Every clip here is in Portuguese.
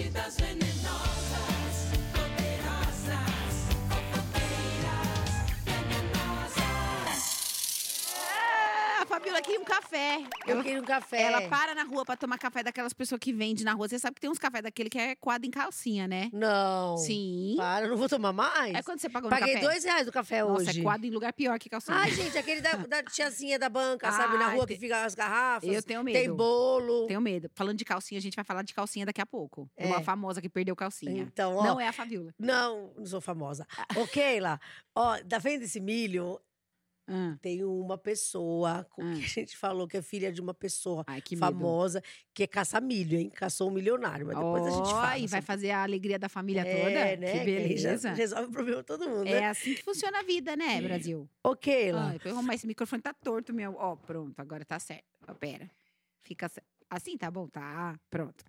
she doesn't. Ah, a Fabiola queria um café. Eu Ela, queria um café. ela para na rua pra tomar café daquelas pessoas que vendem na rua. Você sabe que tem uns cafés daquele que é coado em calcinha, né? Não. Sim. Para, eu não vou tomar mais. É quando você pagou no Paguei café. dois reais do café Nossa, hoje. é coado em lugar pior que calcinha. Ai, gente, aquele da, da tiazinha da banca, sabe? Na Ai, rua te- que fica as garrafas. Eu tenho medo. Tem bolo. Tenho medo. Falando de calcinha, a gente vai falar de calcinha daqui a pouco. É. Uma famosa que perdeu calcinha. Então, ó. Não é a Fabiola. Não, não sou famosa. Ô, Keila, ó, tá vendo esse milho? Ah, Tem uma pessoa com Ah. que a gente falou que é filha de uma pessoa Ai, que famosa que é caça milho, hein? Caçou um milionário. Mas depois a gente fala. E vai fazer a alegria da família é, toda? Né? Que beleza. resolve o problema de todo mundo, É né? assim que funciona a vida, né, Brasil? Ai, pra eu arrumar esse microfone tá torto, meu. Ó, pronto, agora tá certo. Ó, pera. Fica assim, tá bom? Tá, pronto.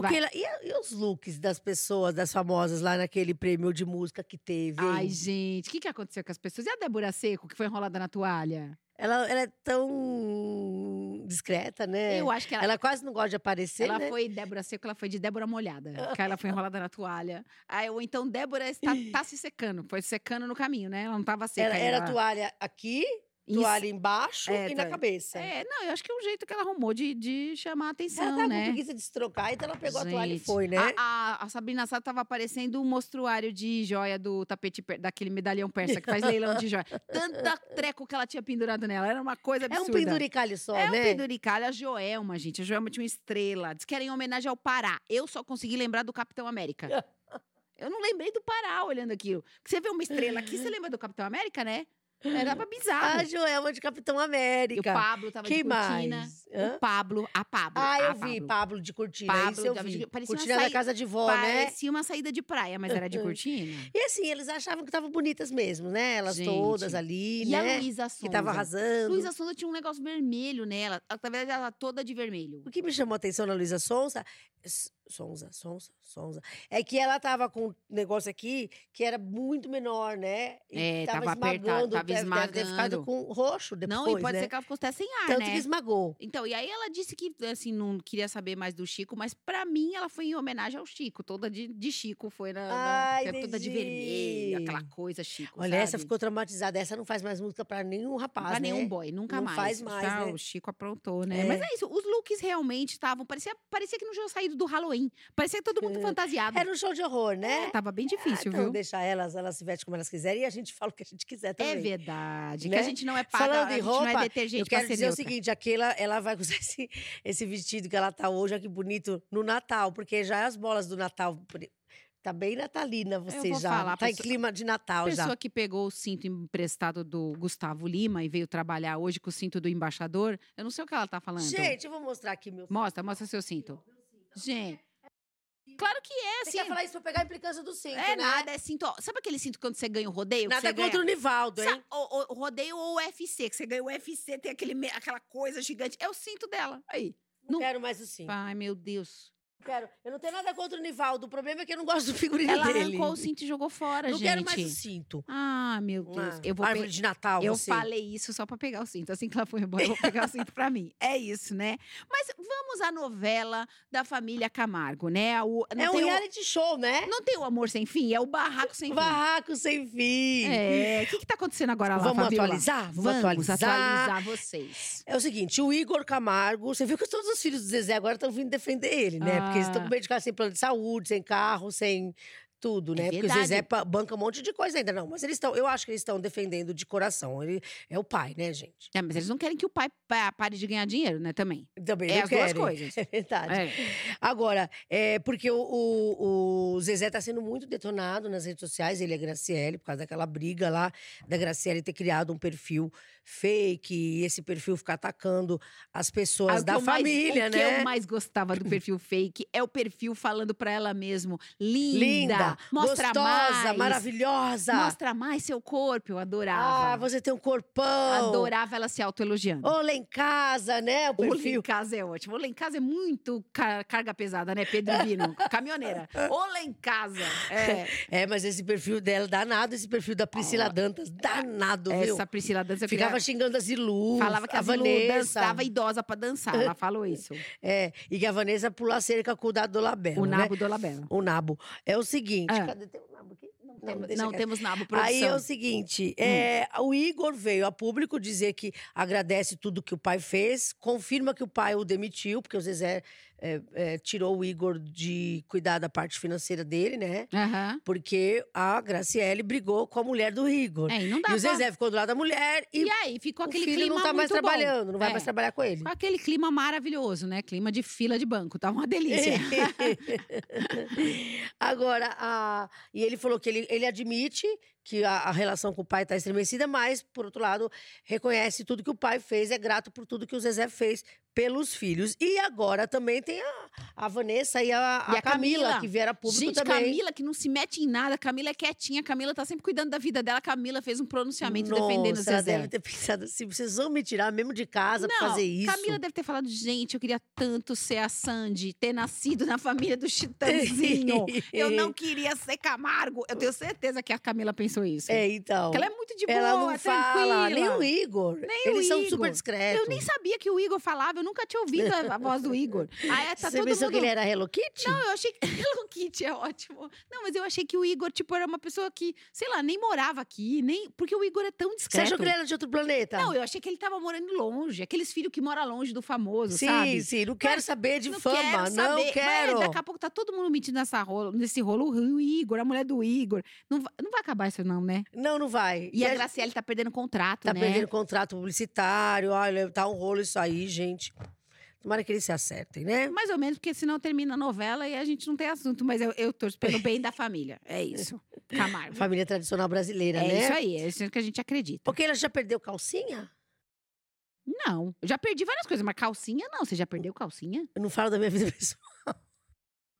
Vai. Keila, e, e os looks das pessoas, das famosas lá naquele prêmio de música que teve? hein? Ai, gente, o que, que aconteceu com as pessoas? E a Débora Seco, que foi enrolada na toalha? Ela, ela é tão discreta, né? Eu acho que ela, Ela quase não gosta de aparecer, ela né? foi Débora Seco, ela foi de Débora Molhada. que ela foi enrolada na toalha. Aí, ou então Débora está, tá se secando. Foi secando no caminho, né? Ela não tava seca. Era ela- toalha aqui, Isso. toalha embaixo É, e na tá. cabeça. É, não, eu acho que é um jeito que ela arrumou de, de chamar a atenção, ela tava né? com preguiça de se trocar, então ela pegou a toalha e Gente, foi, né? A, a, a Sabrina Sato tava parecendo um mostruário de joia do tapete, daquele medalhão persa que faz leilão de joia. Tanta treco que ela tinha pendurado nela, era uma coisa É um absurda. penduricalho só, É um né? penduricalho, a Joelma, gente. A Joelma tinha uma estrela. Diz que era em homenagem ao Pará. Eu só consegui lembrar do Capitão América. Eu não lembrei do Pará olhando aquilo. Você vê uma estrela aqui, você lembra do Capitão América, né? Era pra bizarro. A Joelma de Capitão E o América. Pablo tava Quem de cortina. mais? Hã? O Pablo, a Pablo. Ah, eu vi, Pablo. Pablo de cortina. Pablo eu tava vi. parecia uma cortina da casa de vó, né? Parecia uma saída de praia, mas era de cortina. E assim, eles achavam que estavam bonitas mesmo, né? Elas Gente. todas ali, E né? a Luísa Sonza? que tava arrasando. Luísa Sonza tinha um negócio vermelho nela. Verdade, ela toda de vermelho. O que me chamou a atenção na Luísa Sonza, Sonza, Sonza, Sonza, é que ela tava com um negócio aqui que era muito menor, né? É, tava apertado, esmagando, tava deve, deve ter ficado esmagando. com roxo depois, não, e pode né? ser que ela ficou até sem ar, Tanto né? que esmagou. Então, e aí ela disse que, assim, não queria saber mais do Chico, mas pra mim ela foi em homenagem ao Chico. Toda de, de Chico, foi na, na- Ai, toda de vermelho, aquela coisa Chico, Olha, essa sabe? ficou traumatizada. Essa não faz mais música pra nenhum rapaz, Pra né? nenhum boy, nunca Não mais. faz mais, né? O Chico aprontou, né? É. Mas é isso, os looks realmente estavam. Parecia, parecia que não tinha saído do Halloween. Parecia todo mundo fantasiado. Era um show de horror, né? É, tava bem difícil, então viu? deixa elas, elas se vestem como elas quiserem e a gente fala o que a gente quiser também. É verdade. Né? Que a gente não é paga, Falando a gente não é roupa, detergente Eu quero pra ser dizer o neutra. seguinte, aquela, ela vai usar esse, esse vestido que ela tá hoje, olha que bonito, no Natal, porque já é as bolas do Natal. Tá bem natalina você já. falar, tá em pessoa- clima de Natal A já. pessoa que pegou o cinto emprestado do Gustavo Lima e veio trabalhar hoje com o cinto do embaixador, eu não sei o que ela tá falando. Gente, eu vou mostrar aqui meu Mostra, mostra seu cinto. Gente. Claro que é, Você assim. quer falar isso pra pegar a implicância do cinto, É né? nada, é cinto. ó, Sabe aquele cinto quando você ganha o rodeio? Nada você ganha? contra o Nivaldo, hein? Sa- O, o- rodeio ou o UFC, que você ganha o UFC, tem aquele, aquela coisa gigante. É o cinto dela. Aí. Não, não- quero mais o cinto. Ai, meu Deus. Não quero. Eu não tenho nada contra o Nivaldo. O problema é que eu não gosto do figurino Ela dele. arrancou o cinto e jogou fora, Não gente. quero mais o cinto. Ah, meu Deus. Ah, eu vou árvore pe- de Natal, Eu você. falei isso só pra pegar o cinto. Assim que ela foi embora, eu vou pegar o cinto pra mim. É isso, né? Mas vamos à novela da família Camargo, né? O, não, É um tem o, reality show, né? não tem o amor sem fim, é o barraco sem fim. Barraco sem fim. É. O que, que tá acontecendo agora lá, Vamos Fabiola? atualizar? Vamos Vamos atualizar. atualizar vocês. É o seguinte, o Igor Camargo, você viu que todos os filhos do Zezé agora estão vindo defender ele, né? Porque eles estão Ah. com medo de ficar sem plano de saúde, sem carro, sem tudo, É né? Porque o. Zezé banca um monte de coisa ainda, não. Mas eles estão, eu acho que eles estão defendendo de coração. Ele é o pai, né, gente? É, mas eles não querem que o pai pa- pare de ganhar dinheiro, né, também. Também É as duas querem. coisas. É verdade. É. Agora, é porque o, o, o Zezé tá sendo muito detonado nas redes sociais, ele é Graciele, por causa daquela briga lá da Graciele ter criado um perfil fake, e esse perfil ficar atacando as pessoas Ah, da eu mais- família, o que né? eu mais gostava do perfil fake é o perfil falando pra ela mesmo, linda. Linda. Linda, mostra gostosa, mais. maravilhosa. Mostra mais seu corpo. Eu adorava. Ah, você tem um corpão. Adorava ela se autoelogiando. Olá em casa, né? O O Lá em perfil. casa é ótimo. O Lá em casa é muito ca- carga pesada, né? Pedro Vino, caminhoneira. O Lá em casa. É. É, mas esse perfil dela, danado esse perfil da Priscila Dantas, danado, viu? Essa Priscila Dança eu Ficava queria- xingando a Zilu, falava que a a Zilu Vanessa. dançava idosa pra dançar. Ela falou isso. É, e que a Vanessa pula a cerca com o dado do Labela, O né? nabo do Labela. O nabo. É o seguinte, Ah. cadê teu nabo aqui? Não, Temos- deixa não temos nabo produção. Aí é o seguinte, é, Hum. o Igor veio a público dizer que agradece tudo que o pai fez, confirma que o pai o demitiu, porque o Zezé é, é, tirou o Igor de cuidar da parte financeira dele, né? Aham. Porque a Graciele brigou com a mulher do Igor. É, e não dá e o pra- Zezé ficou do lado da mulher e, E aí, ficou o aquele filho clima não tá mais bom. trabalhando, não vai É. mais trabalhar com ele. Aquele clima maravilhoso, né? Clima de fila de banco. Tá uma delícia. Agora, a- e ele falou que ele, ele admite que a, a relação com o pai está estremecida, mas, por outro lado, reconhece tudo que o pai fez, é grato por tudo que o Zezé fez pelos filhos. E agora também tem a, a Vanessa e a, E a a Camila, Camila. que vieram público Gente, também. Camila, que não se mete em nada. Camila é quietinha. Camila tá sempre cuidando da vida dela. Camila fez um pronunciamento defendendo o Nossa, ela Zezé. deve ter pensado assim, vocês vão me tirar mesmo de casa pra fazer isso? Camila deve ter falado, gente, eu queria tanto ser a Sandy, ter nascido na família do Chitãozinho. eu não queria ser Camargo. Eu tenho certeza que a Camila pensou isso. É, então. Porque ela é muito de boa, ela não fala, nem o Igor. Nem o Eles são Igor. super discretos. Eu nem sabia que o Igor falava, eu nunca tinha ouvido a, a voz do Igor. Aí tá Você todo pensou mundo... que ele era Hello Kitty? Não, eu achei que. Hello Kitty é ótimo. Não, mas eu achei que o Igor, tipo, era uma pessoa que, sei lá, nem morava aqui, nem. Porque o Igor é tão Você discreto. achou que ele era de outro planeta? Não, eu achei que ele tava morando longe. Aqueles filhos que moram longe do famoso, sim, sabe? sim, não quero saber de não fama, quero não saber. quero. Mas daqui a pouco tá todo mundo metido nessa rolo, nesse rolo. O Igor, a mulher do Igor. Não não vai acabar isso, não, né? Não, não vai. E, a Graciele tá perdendo contrato, tá né? perdendo contrato publicitário, olha, tá um rolo isso aí, gente. Tomara que eles se acertem, né? Mais ou menos, porque senão termina a novela e a gente não tem assunto. Mas eu, eu torço pelo bem da família. É isso. Camargo. Família tradicional brasileira, É né? isso aí, é isso que a gente acredita. Porque ela já perdeu calcinha? Não, eu já perdi várias coisas, mas calcinha não. Você já perdeu calcinha? Eu não falo da minha vida pessoal.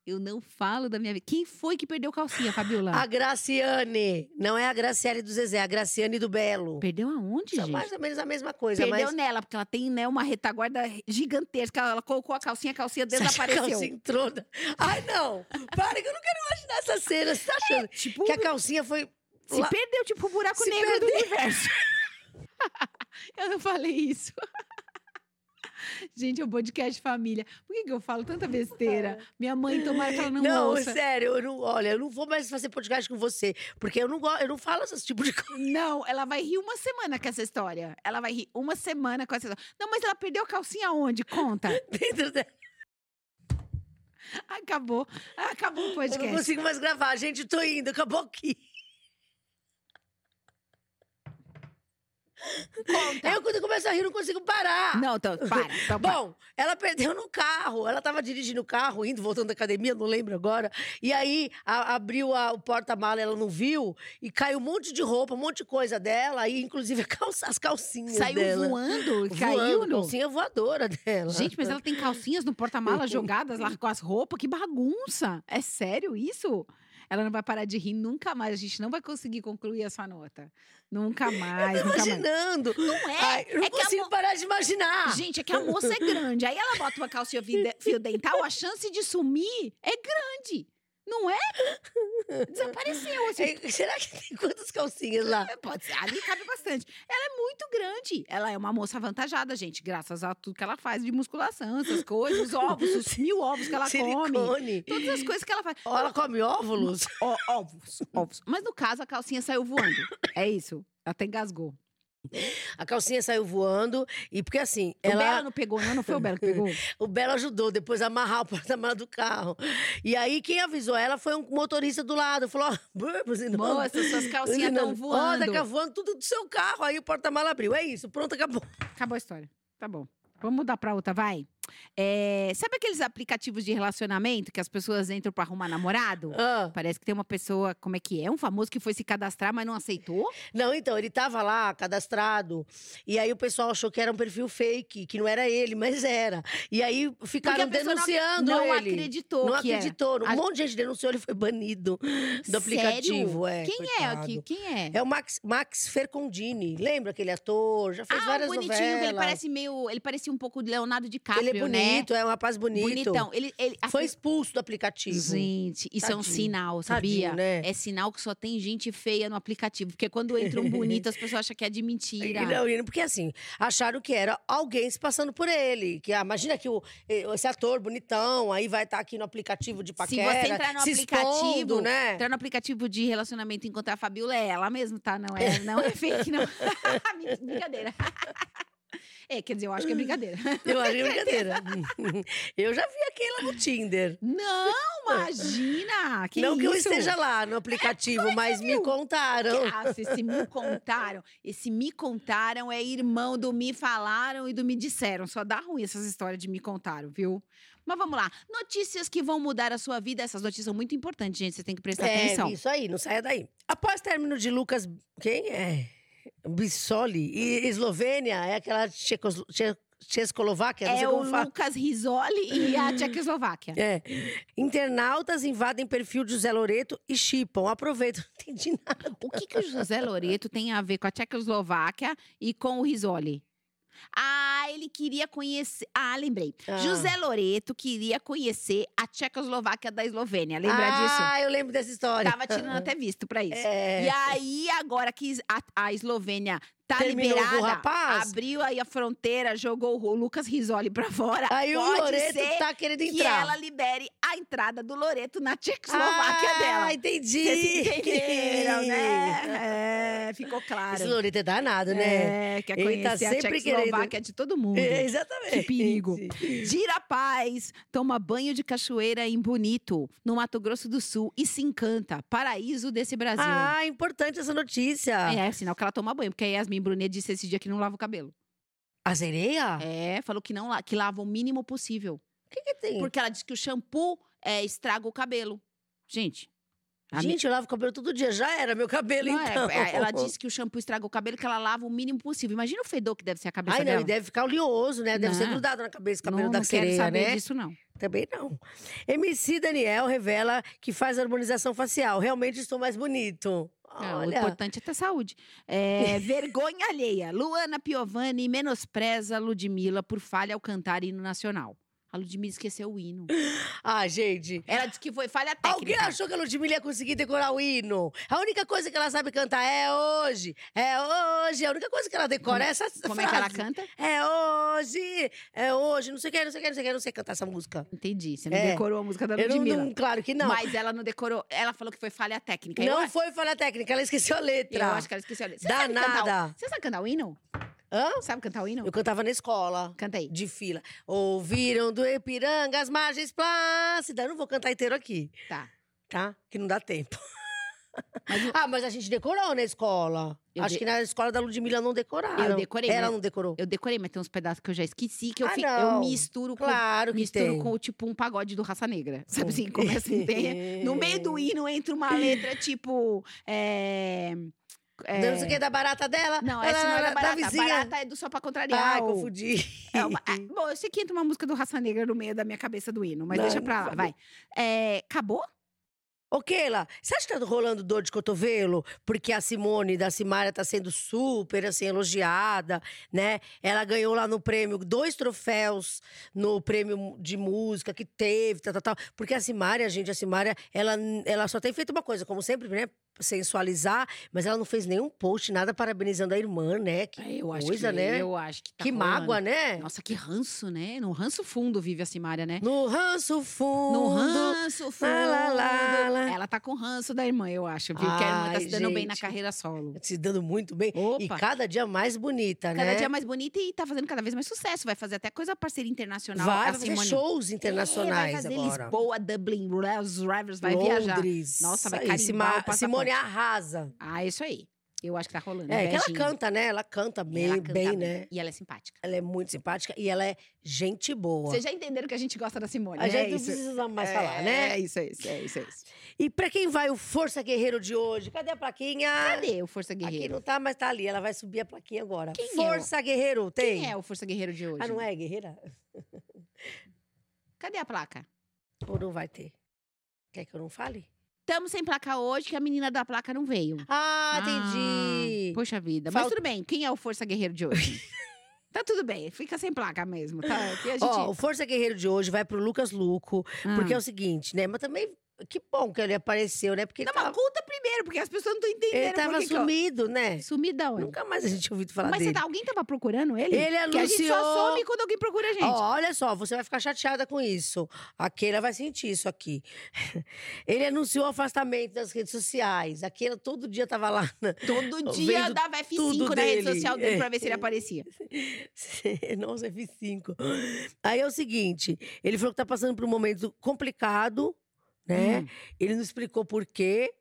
Eu não falo da minha vida. Quem foi que perdeu calcinha, Fabiola? A Graciane. Não é a Graciele do Zezé, é a Graciane do Belo. Perdeu aonde, São gente? mais ou menos a mesma coisa, Perdeu mas... nela, porque ela tem né, uma retaguarda gigantesca. Ela colocou a calcinha, a calcinha que a desapareceu. calcinha entrou Ai, não! Para que eu não quero imaginar essa cena. Você tá achando Tipo, que a calcinha foi... se lá- perdeu, tipo o buraco Se negro do universo. eu não falei isso. Gente, é um podcast família. Por que, que eu falo tanta besteira? Minha mãe, tomara que ela não, Não, ouça. sério, eu não, olha, eu não vou mais fazer podcast com você, porque eu não eu não falo esse tipo de coisa. Não, ela vai rir uma semana com essa história. Ela vai rir uma semana com essa história. Não, mas ela perdeu a calcinha onde? Conta. dentro dela. Acabou. Acabou o Eu não podcast. consigo mais gravar, gente, tô indo, acabou aqui. Conta. Eu, quando eu começo a rir, não consigo parar. Não, então, para. Então, para. Bom, ela perdeu no carro. Ela tava dirigindo o carro, indo, voltando da academia, não lembro agora. E aí a- abriu a- o porta-mala, ela não viu, e caiu um monte de roupa, um monte de coisa dela, e inclusive calça- as calcinhas Saiu dela. voando, Voando, caiu no... calcinha voadora dela. Gente, mas ela tem calcinhas no porta-mala jogadas lá com as roupas. Que bagunça! É sério isso? Ela não vai parar de rir nunca mais. A gente não vai conseguir concluir essa nota. Nunca mais, Tô nunca mais. imaginando. Não é? Ai, eu não é que a consigo mo- parar de imaginar. Gente, é que a moça é grande. Aí ela bota uma calcinha fio dental, a chance de sumir é grande. Não é? Desapareceu. Assim. É, será que tem quantas calcinhas lá? É, Pode ser, ali cabe bastante. Ela é muito grande. Ela é uma moça avantajada, gente, graças a tudo que ela faz de musculação, essas coisas, os ovos, os mil ovos que ela come. Silicone. Todas as coisas que ela faz. Ó, Ela come óvulos? Ó, ovos, ovos. Mas no caso, a calcinha saiu voando. É isso. Ela até engasgou. A calcinha saiu voando. E porque assim, O Bela ela, não pegou, não? Não foi o Bela que pegou? o Belo ajudou depois a amarrar o porta-malas do carro. E aí, quem avisou ela foi um motorista do lado. Falou: ó, buzinando. Moça, suas calcinhas estão Ó, voando. tá voando tudo do seu carro. Aí o porta-malas abriu. É isso, pronto, acabou. Acabou a história. Tá bom. Vamos mudar pra outra, vai? É, sabe aqueles aplicativos de relacionamento que as pessoas entram pra arrumar namorado? Ah, Parece que tem uma pessoa, como é que é? Um famoso que foi se cadastrar, mas não aceitou? Não, então, ele tava lá, cadastrado. E aí o pessoal achou que era um perfil fake, que não era ele, mas era. E aí ficaram pessoa não denunciando não ele. acreditou Não que era. acreditou. Um monte de gente denunciou, ele foi banido do aplicativo. É, Quem é coitado. aqui? Quem é? É o Max, Max Fercondini. Lembra aquele ator? Já fez ah, várias bonitinho, novelas. que ele parece meio. Ele parecia um pouco de Leonardo DiCaprio, Ele é bonito, né? é um rapaz bonito. Bonitão. Ele, ele, Foi assim, expulso do aplicativo. Gente, isso é um Tadinho. sinal, sabia? Tadinho, né? É sinal que só tem gente feia no aplicativo. Porque quando entra um bonito, as pessoas acham que é de mentira. Não, porque assim, acharam que era alguém se passando por ele. Que ah, imagina que o, eh, esse ator bonitão aí vai estar aqui no aplicativo de Se paquera, você entrar no se aplicativo, expondo, né? entrar no aplicativo de relacionamento e encontrar a Fabiola, é ela mesmo, tá? Não é, não é fake, não. brincadeira. É, quer dizer, eu acho que é brincadeira. Eu achei brincadeira. eu já vi aquele lá no Tinder. Não, imagina! Que não que eu esteja lá no aplicativo, mas me contaram. Ah, se, se me contaram. Esse me contaram é irmão do me falaram e do me disseram. Só dá ruim essas histórias de me contaram, viu? Mas vamos lá. Notícias que vão mudar a sua vida. Essas notícias são muito importantes, gente. Você tem que prestar É, atenção. isso aí, não saia daí. Após término de Lucas. Quem é? Bissoli. E Eslovênia é aquela Tchecos- Tche- Tchecoslováquia, não É sei o como fala. Lucas Risoli e a Tchecoslováquia. É. Internautas invadem perfil de José Loreto e chipam. Aproveita, não entendi nada. O que, que o José Loreto tem a ver com a Tchecoslováquia e com o Risoli? Ah, ele queria conhecer. Ah, lembrei. Ah. José Loreto queria conhecer a Tchecoslováquia da Eslovênia. Lembra disso? Ah, eu lembro dessa história. Tava tirando até visto pra isso. É. E aí, agora que a, a Eslovênia tá Terminou com o liberada, rapaz? abriu aí a fronteira, jogou o Lucas Risoli pra fora. Aí o Pode Loreto ser tá querendo que entrar. ela libere a entrada do Loreto na Tchecoslováquia ah, dela. entendi. Vocês entenderam, né? É, ficou claro. Esse Loreto é danado, né? É, quer Ele tá conhecer a sempre Tchecoslováquia de todo mundo. É, exatamente. Que perigo. Gira Paz toma banho de cachoeira em Bonito, no Mato Grosso do Sul, e se encanta. Paraíso desse Brasil. Ah, importante essa notícia. É, sinal que ela toma banho, porque a Yasmin Brunet disse esse dia que não lava o cabelo. A sereia? É, falou que não que lava o mínimo possível. O que, que tem? Porque ela disse que o shampoo é, estraga o cabelo. Gente. A Gente, eu lavo o cabelo todo dia. Já era meu cabelo, não é, então. é, ela disse que o shampoo estraga o cabelo, que ela lava o mínimo possível. Imagina o fedor que deve ser a cabeça Ai, não, dela. e deve ficar oleoso, né? Deve ser Não. grudado na cabeça o cabelo não, da não quero sereia, saber né? disso, não. Também não. MC Daniel revela que faz harmonização facial. Realmente estou mais bonito. É, o importante é ter saúde. É, vergonha alheia. Luana Piovani menospreza Ludmilla por falha ao cantar hino nacional. A Ludmilla esqueceu o hino. Ah, gente. Ela disse que foi falha Alguém técnica. achou que a Ludmilla ia conseguir decorar o hino? A única coisa que ela sabe cantar é hoje. É hoje. A única coisa que ela decora é essa Como frase. é que ela canta? É hoje. É hoje. Não sei o que, não sei o que, não sei o que. Não sei cantar essa música. Entendi. Você não É. decorou a música da Eu não, Ludmilla. não- claro que não. Mas ela não decorou. Ela falou que foi falha técnica. Eu não acho- foi falha técnica, ela esqueceu a letra. Eu acho que ela esqueceu. Você sabe cantar o- Danada. Você sabe cantar o hino? Hã? Sabe cantar o hino? Eu cantava na escola. Canta aí. De fila. Ouviram do Ipiranga as margens plácidas. Eu não vou cantar inteiro aqui, Tá. tá? Que não dá tempo. Mas o- Ah, mas a gente decorou na escola. Eu Acho de- que na escola da Ludmilla não decoraram. Eu decorei, Ela não decorou. Eu decorei, mas tem uns pedaços que eu já esqueci, que eu, Ah, fi- eu misturo com Claro que misturo tem. com tipo um pagode do Raça Negra. Sabe assim, começa a ter. No meio do hino entra uma letra tipo. É, é, Não sei o que da barata dela. Não, essa não é da barata. A vizinha. barata é do Só Pra Contrariar. Ah, confundi. É uma- ah, bom, eu sei que entra uma música do Raça Negra no meio da minha cabeça do hino, mas Não, deixa pra lá, vai. É, acabou? Ô, Keila, você acha que tá rolando dor de cotovelo? Porque a Simone da Simária tá sendo super, assim, elogiada, né? Ela ganhou lá no prêmio dois troféus no prêmio de música que teve, tal, tal, tal. Porque a Simária, gente, a Simária, ela, ela só tem feito uma coisa, como sempre, né? Sensualizar, mas ela não fez nenhum post, nada parabenizando a irmã, né? Que É, eu acho coisa, que, né? Eu acho que tá que rolando. mágoa, né? Nossa, que ranço, né? No ranço fundo vive a Simária, né? No ranço fundo. No ranço fundo. lá, lá, lá. Ela tá com ranço da irmã, eu acho. Viu? que a irmã tá Ai, se dando bem na gente. carreira solo. Se dando muito bem. E Opa. cada dia mais bonita, Cada né? dia mais bonita e tá fazendo cada vez mais sucesso. Vai fazer até coisa parceria internacional. Vai fazer Simone. shows É, internacionais vai fazer agora. Lisboa, Dublin, Rivers vai viajar. Londres. Nossa, vai carimbar o Sima- passaporte. Simone arrasa. Ah, isso aí. Eu acho que tá rolando. É, que ela canta, né? Ela canta bem, Ela canta bem, né? E ela é simpática. Ela é muito simpática e ela é gente boa. Vocês já entenderam que a gente gosta da Simone, A né? gente não isso. precisa mais é, falar, né? É isso, é isso, é isso, é isso. E pra quem vai o Força Guerreiro de hoje? Cadê a plaquinha? Cadê o Força Aqui Guerreiro? não tá, mas tá ali. Ela vai subir a plaquinha agora. Quem é o- Força Guerreiro, tem? Quem é o Força Guerreiro de hoje? Ah, não é guerreira? Cadê a placa? Ou não vai ter? Quer que eu não fale? Estamos sem placa hoje, que a menina da placa não veio. Ah, entendi. Poxa vida. Mas Falta- tudo bem, quem é o Força Guerreiro de hoje? tá tudo bem, fica sem placa mesmo, tá? Gente... Ó, o Força Guerreiro de hoje vai pro Lucas Luco, porque é Ah. o seguinte, né? Mas também, que bom que ele apareceu, né? Porque Não, tava, mas conta primeiro, porque as pessoas não estão entendendo. ele tava eu- sumido, né? Sumido onde? Nunca mais a gente ouviu falar Mas você dele. tá- alguém tava procurando ele? Ele Que a gente só anunciou- some quando alguém procura a gente. Ó, olha só, você vai ficar chateada com isso. A Keila vai sentir isso aqui. Ele anunciou o afastamento das redes sociais. A Keila todo dia tava lá. na- Todo dia dava F5 tudo na rede social dele É. pra ver se ele aparecia. Nossa, F5. Aí é o seguinte, ele falou que tá passando por um momento complicado, né? Hum. Ele não explicou por quê.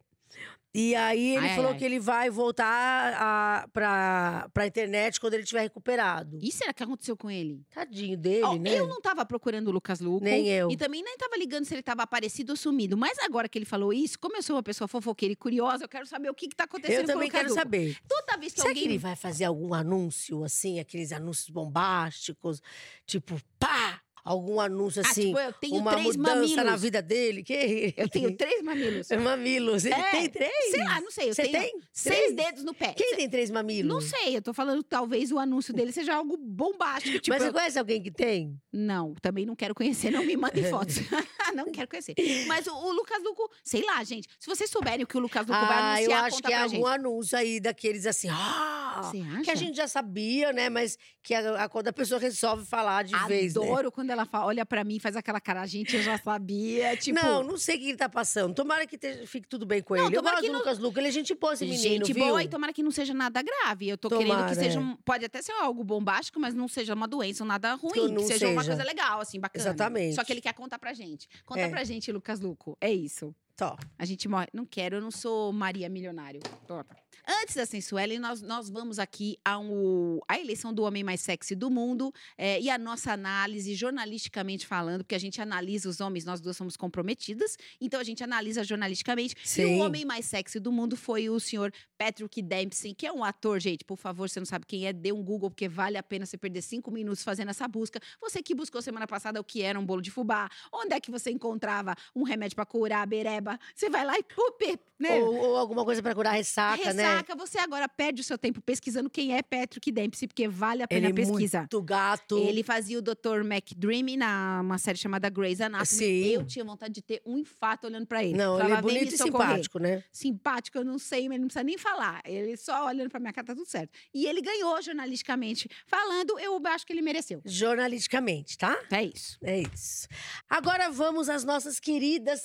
E aí ele Ai, falou ai. que ele vai voltar a, pra, pra internet quando ele estiver recuperado. E será que aconteceu com ele? Tadinho dele, né? Eu não tava procurando o Lucas Luco. Nem eu. E também nem tava ligando se ele tava aparecido ou sumido. Mas agora que ele falou isso, como eu sou uma pessoa fofoqueira e curiosa, eu quero saber o que, que tá acontecendo Eu com o também Lucas quero Luco. saber. Toda vez que Será alguém. que ele vai fazer algum anúncio, assim, aqueles anúncios bombásticos? Tipo, pá! Algum anúncio Ah, assim, tipo, eu tenho uma mudança mamilos. na vida dele? Que... Eu tenho três mamilos. mamilos. Ele É, tem três? Sei lá, não sei. Você tem? seis Três? dedos no pé. Quem tem três mamilos? Não sei, eu tô falando talvez o anúncio dele seja algo bombástico. Tipo, Mas você eu- conhece alguém que tem? Não, também não quero conhecer, não me mandem fotos. Não quero conhecer. Mas o, o Lucas Luco, sei lá, gente. Se vocês souberem o que o Lucas Luco vai ah, eu anunciar, acho conta que é algum gente. anúncio aí daqueles assim, ah! Que a gente já sabia, né? Mas que a, a- quando a pessoa resolve falar de vez, né? Adoro quando ela fala, olha pra mim, faz aquela cara, gente, eu já sabia. Tipo, Não, não sei o que ele tá passando. Tomara que esteja- fique tudo bem com Não, ele. Eu tomara gosto do não- Lucas Luco, ele é gente boa esse menino, gente viu? boa e tomara que não seja nada grave. Eu tô querendo Tomara, que seja é. um, pode até ser algo bombástico, mas não seja uma doença ou nada ruim, Que que, não seja, uma seja. coisa legal, assim, bacana. Exatamente. Só que ele quer contar pra gente. Conta É. pra gente, Lucas Luco. É isso. Tó. A gente morre. Não quero, eu não sou Maria Milionário. Tota. Antes da Sensuela, nós, nós vamos aqui a, um, a eleição do homem mais sexy do mundo é, e a nossa análise, jornalisticamente falando, porque a gente analisa os homens, nós duas somos comprometidas, então a gente analisa jornalisticamente. E Sim. o homem mais sexy do mundo foi o senhor Patrick Dempsey, que é um ator, gente. Por favor, você não sabe quem é, dê um Google, porque vale a pena você perder cinco minutos fazendo essa busca. Você que buscou semana passada o que era um bolo de fubá, onde é que você encontrava um remédio para curar a Você vai lá e puper, né? Ou, ou alguma coisa pra curar ressaca, né? Ressaca, você agora perde o seu tempo pesquisando quem é Patrick Dempsey, porque vale a pena Ele é pesquisar. muito gato. Ele fazia o Dr. McDreamy na uma série chamada Grey's Anatomy. Sim. Eu tinha vontade de ter um infarto olhando pra ele. Não, ele é Falava, "Vem me bonito e socorrer." simpático, né? Simpático, eu não sei, mas ele não precisa nem falar. Ele só olhando pra minha cara, tá tudo certo. E ele ganhou jornalisticamente falando, eu acho que ele mereceu. Jornalisticamente, tá? É isso. É isso. Agora vamos às nossas queridas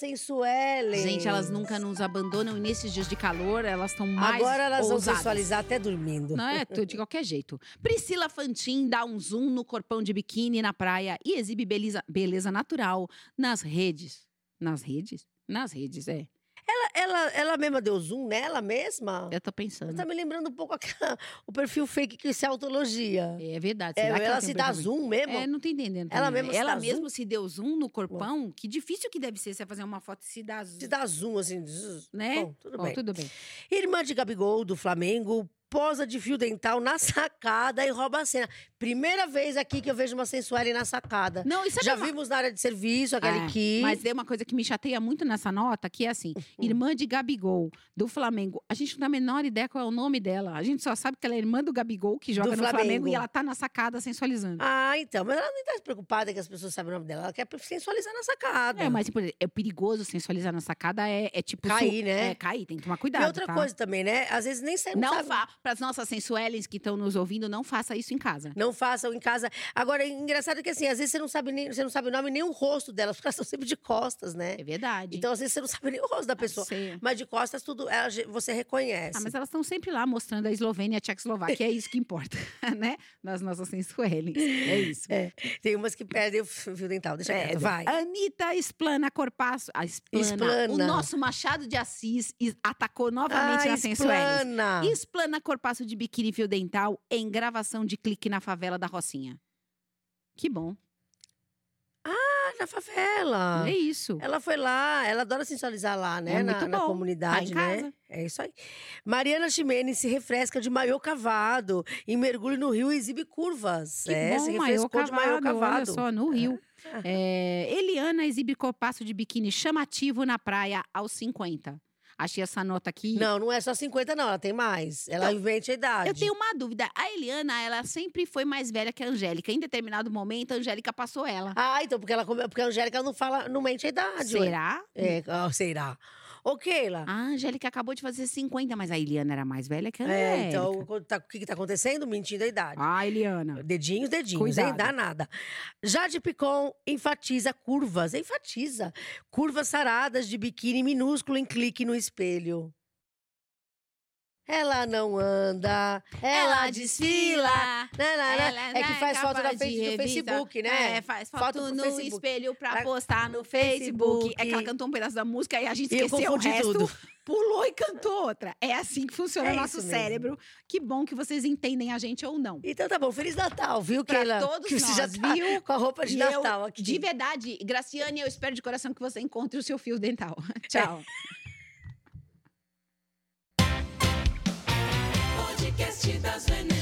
Gente, elas nunca nos abandonam e nesses dias de calor, elas estão mais Agora elas vão ousadas. sensualizar até dormindo. Não é de qualquer jeito. Priscila Fantin dá um zoom no corpão de biquíni na praia e exibe beleza, beleza natural nas redes. Nas redes? Nas redes, é. Ela, ela mesma deu zoom nela mesma? Eu tô pensando. Tá me lembrando um pouco aquela- o perfil fake que se autologia. É verdade. É, ela tem se dá zoom mesmo? É, não tô entendendo. Ela também. mesma se Ela dá mesmo se deu zoom no corpão? Que difícil que deve ser você fazer uma foto e se dar zoom. Se dá zoom, assim. zzz. Né? Bom, tudo Bom, bem. tudo bem. Irmã de Gabigol, do Flamengo, posa de fio dental na sacada e rouba a cena. Primeira vez aqui que eu vejo uma sensuelle na sacada. Não, isso é Já uma- vimos na área de serviço, aquele É, que... Mas tem uma coisa que me chateia muito nessa nota, que é assim: irmã de Gabigol, do Flamengo. A gente não tem a menor ideia qual é o nome dela. A gente só sabe que ela é irmã do Gabigol, que joga no Flamengo. Flamengo. e ela tá na sacada sensualizando. Ah, então. Mas ela não tá preocupada que as pessoas sabem o nome dela. Ela quer sensualizar na sacada. É, mas exemplo, é perigoso sensualizar na sacada, é, é tipo. Cair, né? É, cair, tem que tomar E cuidado. outra tá? coisa também, né? Às vezes nem sempre Não sabe. fa para as nossas sensuelles que estão nos ouvindo, não faça isso em casa. Não Não façam em casa. Agora, engraçado que assim, às vezes você não sabe nem, você não sabe o nome nem o rosto delas, porque elas estão sempre de costas, né? É verdade. Então, às vezes você não sabe nem o rosto da pessoa. Sei. Mas de costas, tudo ela- você reconhece. Ah, mas elas estão sempre lá mostrando a Eslovênia e a Tchecoslováquia, é isso que importa, né? Nas nossas sensuelles. É isso. Tem umas que perdem o fio dental. Deixa É, quieto, vai. Anitta explana Corpaço. A explana. Explana. O nosso Machado de Assis is- atacou novamente ah, na Sensuelles. explana. Explana Corpaço de biquíni fio dental em gravação de clique na favela da Rocinha. Que bom. Ah, na favela. É isso. Ela foi lá, ela adora sensualizar lá, né? É na, na comunidade, Tá né? casa. É isso aí. Mariana Ximenes se refresca de maiô cavado e mergulho no rio e exibe curvas. Que é, bom, se maiô refrescou de maiô Olha cavado. só, no Rio. É, Eliana exibe corpaço de biquíni chamativo na praia aos 50. Achei essa nota aqui. Não, não é só 50, não, ela tem mais. Ela invente a idade. Eu tenho uma dúvida. A Eliana, ela sempre foi mais velha que a Angélica. Em determinado momento, a Angélica passou ela. Ah, então, porque, ela, porque a Angélica não fala, não mente a idade. ué. Será? É, ah, será. Ô, Keila. A Angélica acabou de fazer 50, mas a Eliana era mais velha que a Angélica. é, então, o tá- o que, que tá acontecendo? Mentindo a idade. Ah, Eliana. Dedinhos, dedinhos? Cuidado. Dá nada. Jade Picon enfatiza curvas, enfatiza. Curvas saradas de biquíni minúsculo em clique no espelho. Ela não anda, ela, desfila. Né, né, né? Ela é que não faz foto capa na no revista. Facebook, né? É, faz Foto foto, no Facebook. espelho pra Pra- postar no Facebook. Facebook. É que ela cantou um pedaço da música e a gente eu esqueceu o resto. tudo. Pulou e cantou outra. É assim que funciona É o nosso mesmo. cérebro. Que bom que vocês entendem a gente ou não. Então tá bom, Feliz Natal, viu, Pra Keila? todos que você já nós, tá viu? com a roupa de Natal eu, aqui. De verdade, Graciane, eu espero de coração que você encontre o seu fio dental. Tchau. Podcast das Venenas.